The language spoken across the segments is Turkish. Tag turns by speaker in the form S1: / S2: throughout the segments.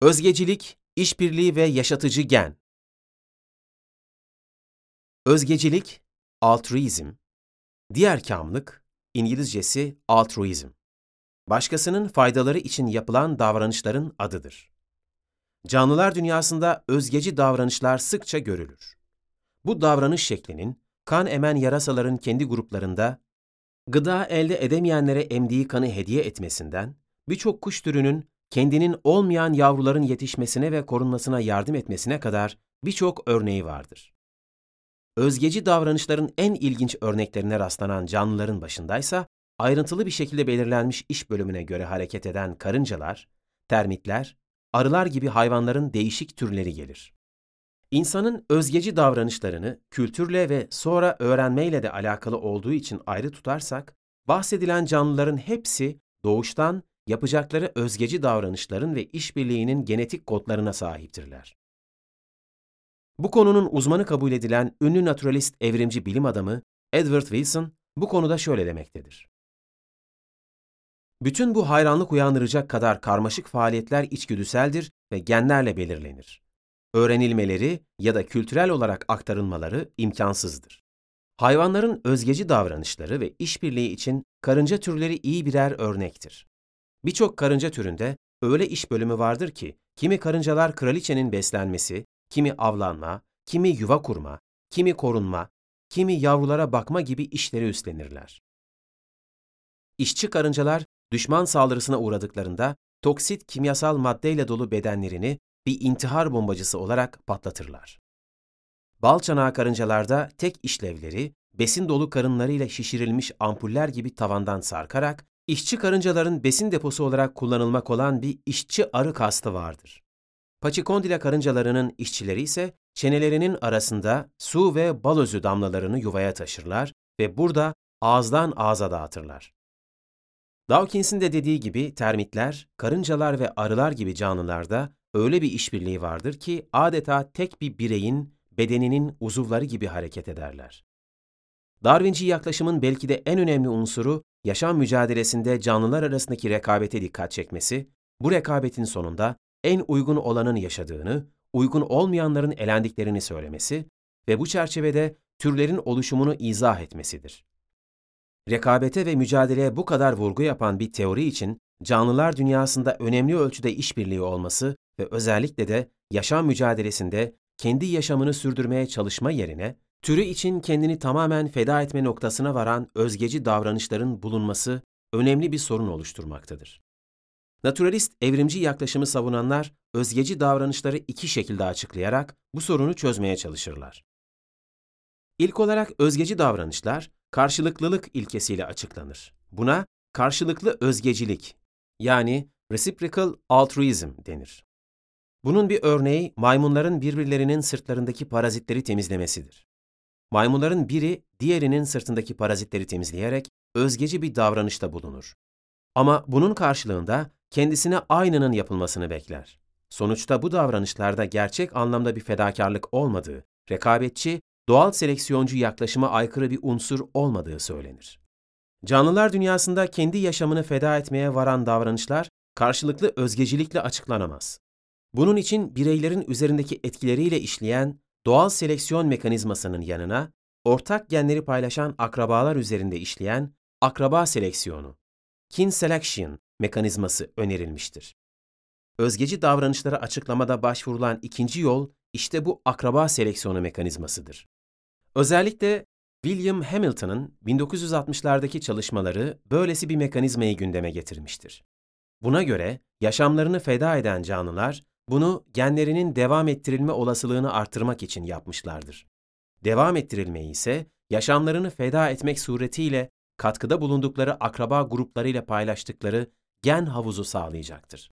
S1: Özgecilik, işbirliği ve yaşatıcı gen. Özgecilik, altruizm, diğer kamlık, İngilizcesi altruizm. Başkasının faydaları için yapılan davranışların adıdır. Canlılar dünyasında özgeci davranışlar sıkça görülür. Bu davranış şeklinin kan emen yarasaların kendi gruplarında gıda elde edemeyenlere emdiği kanı hediye etmesinden, birçok kuş türünün kendinin olmayan yavruların yetişmesine ve korunmasına yardım etmesine kadar birçok örneği vardır. Özgeci davranışların en ilginç örneklerine rastlanan canlıların başındaysa, ayrıntılı bir şekilde belirlenmiş iş bölümüne göre hareket eden karıncalar, termitler, arılar gibi hayvanların değişik türleri gelir. İnsanın özgeci davranışlarını kültürle ve sonra öğrenmeyle de alakalı olduğu için ayrı tutarsak, bahsedilen canlıların hepsi doğuştan yapacakları özgeci davranışların ve işbirliğinin genetik kodlarına sahiptirler. Bu konunun uzmanı kabul edilen ünlü naturalist evrimci bilim adamı Edward Wilson bu konuda şöyle demektedir. Bütün bu hayranlık uyandıracak kadar karmaşık faaliyetler içgüdüseldir ve genlerle belirlenir. Öğrenilmeleri ya da kültürel olarak aktarılmaları imkansızdır. Hayvanların özgeci davranışları ve işbirliği için karınca türleri iyi birer örnektir. Birçok karınca türünde öyle iş bölümü vardır ki, kimi karıncalar kraliçenin beslenmesi, kimi avlanma, kimi yuva kurma, kimi korunma, kimi yavrulara bakma gibi işleri üstlenirler. İşçi karıncalar düşman saldırısına uğradıklarında toksit kimyasal maddeyle dolu bedenlerini bir intihar bombacısı olarak patlatırlar. Bal çanağı karıncalarda tek işlevleri besin dolu karınlarıyla şişirilmiş ampuller gibi tavandan sarkarak İşçi karıncaların besin deposu olarak kullanılmak olan bir işçi arı kastı vardır. Paçikondila karıncalarının işçileri ise çenelerinin arasında su ve bal özü damlalarını yuvaya taşırlar ve burada ağızdan ağza dağıtırlar. Dawkins'in de dediği gibi termitler, karıncalar ve arılar gibi canlılarda öyle bir işbirliği vardır ki adeta tek bir bireyin bedeninin uzuvları gibi hareket ederler. Darwinci yaklaşımın belki de en önemli unsuru yaşam mücadelesinde canlılar arasındaki rekabete dikkat çekmesi, bu rekabetin sonunda en uygun olanın yaşadığını, uygun olmayanların elendiklerini söylemesi ve bu çerçevede türlerin oluşumunu izah etmesidir. Rekabete ve mücadeleye bu kadar vurgu yapan bir teori için canlılar dünyasında önemli ölçüde işbirliği olması ve özellikle de yaşam mücadelesinde kendi yaşamını sürdürmeye çalışma yerine Türü için kendini tamamen feda etme noktasına varan özgeci davranışların bulunması önemli bir sorun oluşturmaktadır. Naturalist evrimci yaklaşımı savunanlar özgeci davranışları iki şekilde açıklayarak bu sorunu çözmeye çalışırlar. İlk olarak özgeci davranışlar karşılıklılık ilkesiyle açıklanır. Buna karşılıklı özgecilik yani reciprocal altruism denir. Bunun bir örneği maymunların birbirlerinin sırtlarındaki parazitleri temizlemesidir. Maymunların biri diğerinin sırtındaki parazitleri temizleyerek özgeci bir davranışta bulunur. Ama bunun karşılığında kendisine aynının yapılmasını bekler. Sonuçta bu davranışlarda gerçek anlamda bir fedakarlık olmadığı, rekabetçi, doğal seleksiyoncu yaklaşıma aykırı bir unsur olmadığı söylenir. Canlılar dünyasında kendi yaşamını feda etmeye varan davranışlar karşılıklı özgecilikle açıklanamaz. Bunun için bireylerin üzerindeki etkileriyle işleyen doğal seleksiyon mekanizmasının yanına ortak genleri paylaşan akrabalar üzerinde işleyen akraba seleksiyonu, kin selection mekanizması önerilmiştir. Özgeci davranışları açıklamada başvurulan ikinci yol işte bu akraba seleksiyonu mekanizmasıdır. Özellikle William Hamilton'ın 1960'lardaki çalışmaları böylesi bir mekanizmayı gündeme getirmiştir. Buna göre yaşamlarını feda eden canlılar bunu genlerinin devam ettirilme olasılığını artırmak için yapmışlardır. Devam ettirilmeyi ise yaşamlarını feda etmek suretiyle katkıda bulundukları akraba gruplarıyla paylaştıkları gen havuzu sağlayacaktır.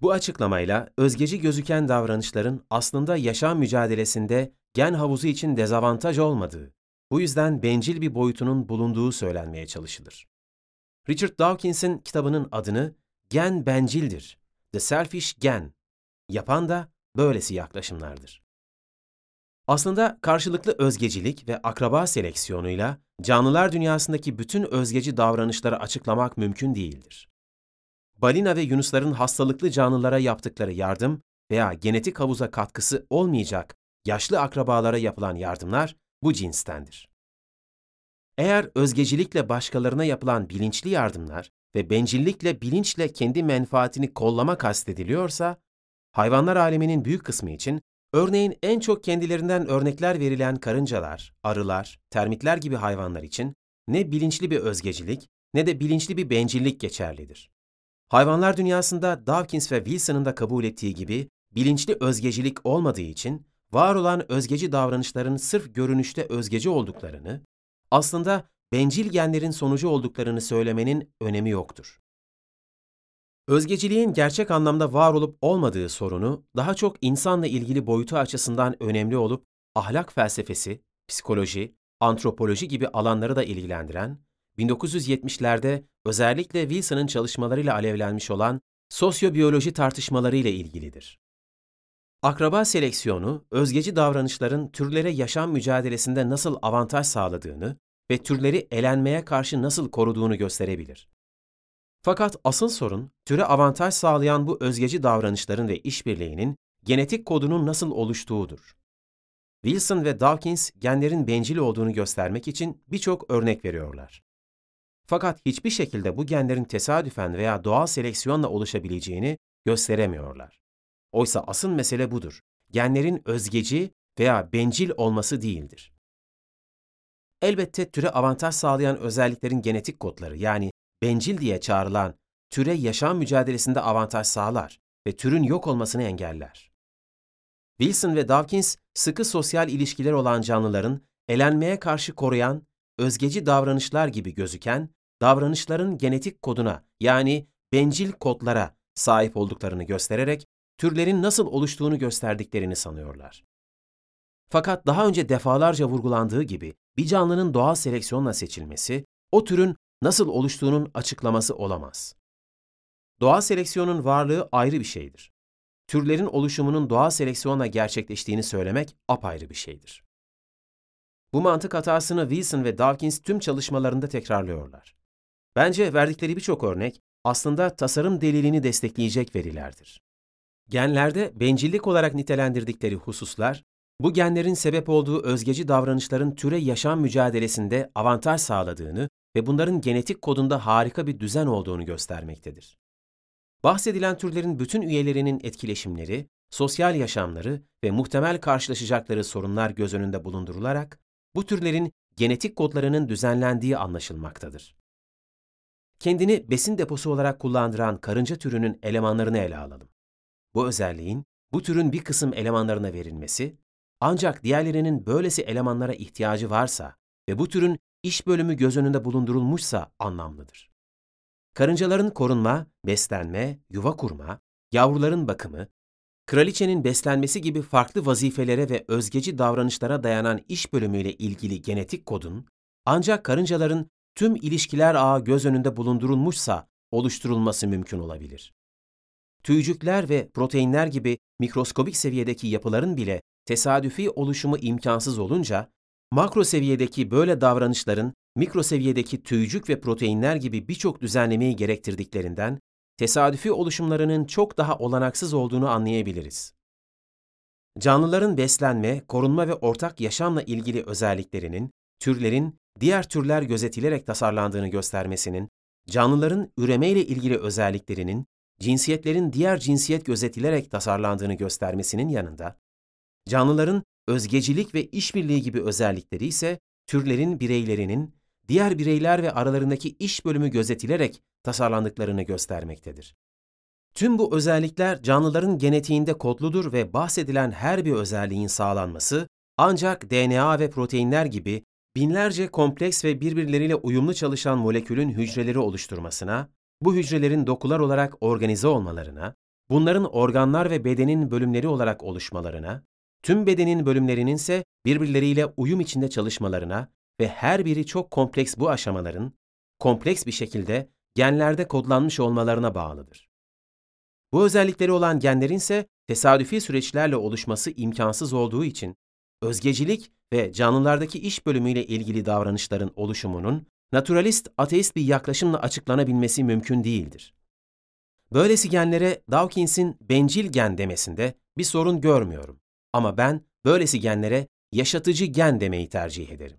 S1: Bu açıklamayla özgeci gözüken davranışların aslında yaşam mücadelesinde gen havuzu için dezavantaj olmadığı, bu yüzden bencil bir boyutunun bulunduğu söylenmeye çalışılır. Richard Dawkins'in kitabının adını Gen Bencildir, The Selfish Gen Yapan da böylesi yaklaşımlardır. Aslında karşılıklı özgecilik ve akraba seleksiyonuyla canlılar dünyasındaki bütün özgeci davranışları açıklamak mümkün değildir. balina ve yunusların hastalıklı canlılara yaptıkları yardım veya genetik havuza katkısı olmayacak yaşlı akrabalara yapılan yardımlar bu cinstendir. Eğer özgecilikle başkalarına yapılan bilinçli yardımlar ve bencillikle bilinçle kendi menfaatini kollama kastediliyorsa, hayvanlar aleminin büyük kısmı için örneğin en çok kendilerinden örnekler verilen karıncalar, arılar, termitler gibi hayvanlar için ne bilinçli bir özgecilik ne de bilinçli bir bencillik geçerlidir. Hayvanlar dünyasında Dawkins ve Wilson'ın da kabul ettiği gibi bilinçli özgecilik olmadığı için var olan özgeci davranışların sırf görünüşte özgeci olduklarını, aslında bencil genlerin sonucu olduklarını söylemenin önemi yoktur. Özgeciliğin gerçek anlamda var olup olmadığı sorunu daha çok insanla ilgili boyutu açısından önemli olup ahlak felsefesi, psikoloji, antropoloji gibi alanları da ilgilendiren, 1970'lerde özellikle Wilson'ın çalışmalarıyla alevlenmiş olan sosyobiyoloji tartışmaları ile ilgilidir. Akraba seleksiyonu, özgeci davranışların türlere yaşam mücadelesinde nasıl avantaj sağladığını ve türleri elenmeye karşı nasıl koruduğunu gösterebilir. Fakat asıl sorun, türe avantaj sağlayan bu özgeci davranışların ve işbirliğinin genetik kodunun nasıl oluştuğudur. Wilson ve Dawkins genlerin bencil olduğunu göstermek için birçok örnek veriyorlar. Fakat hiçbir şekilde bu genlerin tesadüfen veya doğal seleksiyonla oluşabileceğini gösteremiyorlar. Oysa asıl mesele budur. Genlerin özgeci veya bencil olması değildir. Elbette türe avantaj sağlayan özelliklerin genetik kodları yani bencil diye çağrılan türe yaşam mücadelesinde avantaj sağlar ve türün yok olmasını engeller. Wilson ve Dawkins sıkı sosyal ilişkiler olan canlıların elenmeye karşı koruyan, özgeci davranışlar gibi gözüken davranışların genetik koduna yani bencil kodlara sahip olduklarını göstererek türlerin nasıl oluştuğunu gösterdiklerini sanıyorlar. Fakat daha önce defalarca vurgulandığı gibi bir canlının doğal seleksiyonla seçilmesi, o türün nasıl oluştuğunun açıklaması olamaz. Doğal seleksiyonun varlığı ayrı bir şeydir. Türlerin oluşumunun doğal seleksiyonla gerçekleştiğini söylemek apayrı bir şeydir. Bu mantık hatasını Wilson ve Dawkins tüm çalışmalarında tekrarlıyorlar. Bence verdikleri birçok örnek aslında tasarım delilini destekleyecek verilerdir. Genlerde bencillik olarak nitelendirdikleri hususlar, bu genlerin sebep olduğu özgeci davranışların türe yaşam mücadelesinde avantaj sağladığını ve bunların genetik kodunda harika bir düzen olduğunu göstermektedir. Bahsedilen türlerin bütün üyelerinin etkileşimleri, sosyal yaşamları ve muhtemel karşılaşacakları sorunlar göz önünde bulundurularak bu türlerin genetik kodlarının düzenlendiği anlaşılmaktadır. Kendini besin deposu olarak kullandıran karınca türünün elemanlarını ele alalım. Bu özelliğin bu türün bir kısım elemanlarına verilmesi, ancak diğerlerinin böylesi elemanlara ihtiyacı varsa ve bu türün iş bölümü göz önünde bulundurulmuşsa anlamlıdır. Karıncaların korunma, beslenme, yuva kurma, yavruların bakımı, kraliçenin beslenmesi gibi farklı vazifelere ve özgeci davranışlara dayanan iş bölümüyle ilgili genetik kodun, ancak karıncaların tüm ilişkiler ağı göz önünde bulundurulmuşsa oluşturulması mümkün olabilir. Tüycükler ve proteinler gibi mikroskobik seviyedeki yapıların bile tesadüfi oluşumu imkansız olunca, makro seviyedeki böyle davranışların mikro seviyedeki tüycük ve proteinler gibi birçok düzenlemeyi gerektirdiklerinden, tesadüfi oluşumlarının çok daha olanaksız olduğunu anlayabiliriz. Canlıların beslenme, korunma ve ortak yaşamla ilgili özelliklerinin, türlerin diğer türler gözetilerek tasarlandığını göstermesinin, canlıların üremeyle ilgili özelliklerinin, cinsiyetlerin diğer cinsiyet gözetilerek tasarlandığını göstermesinin yanında, canlıların özgecilik ve işbirliği gibi özellikleri ise türlerin bireylerinin diğer bireyler ve aralarındaki iş bölümü gözetilerek tasarlandıklarını göstermektedir. Tüm bu özellikler canlıların genetiğinde kodludur ve bahsedilen her bir özelliğin sağlanması ancak DNA ve proteinler gibi binlerce kompleks ve birbirleriyle uyumlu çalışan molekülün hücreleri oluşturmasına, bu hücrelerin dokular olarak organize olmalarına, bunların organlar ve bedenin bölümleri olarak oluşmalarına, tüm bedenin bölümlerinin ise birbirleriyle uyum içinde çalışmalarına ve her biri çok kompleks bu aşamaların, kompleks bir şekilde genlerde kodlanmış olmalarına bağlıdır. Bu özellikleri olan genlerin ise tesadüfi süreçlerle oluşması imkansız olduğu için özgecilik ve canlılardaki iş bölümüyle ilgili davranışların oluşumunun naturalist ateist bir yaklaşımla açıklanabilmesi mümkün değildir. Böylesi genlere Dawkins'in bencil gen demesinde bir sorun görmüyorum. Ama ben böylesi genlere yaşatıcı gen demeyi tercih ederim.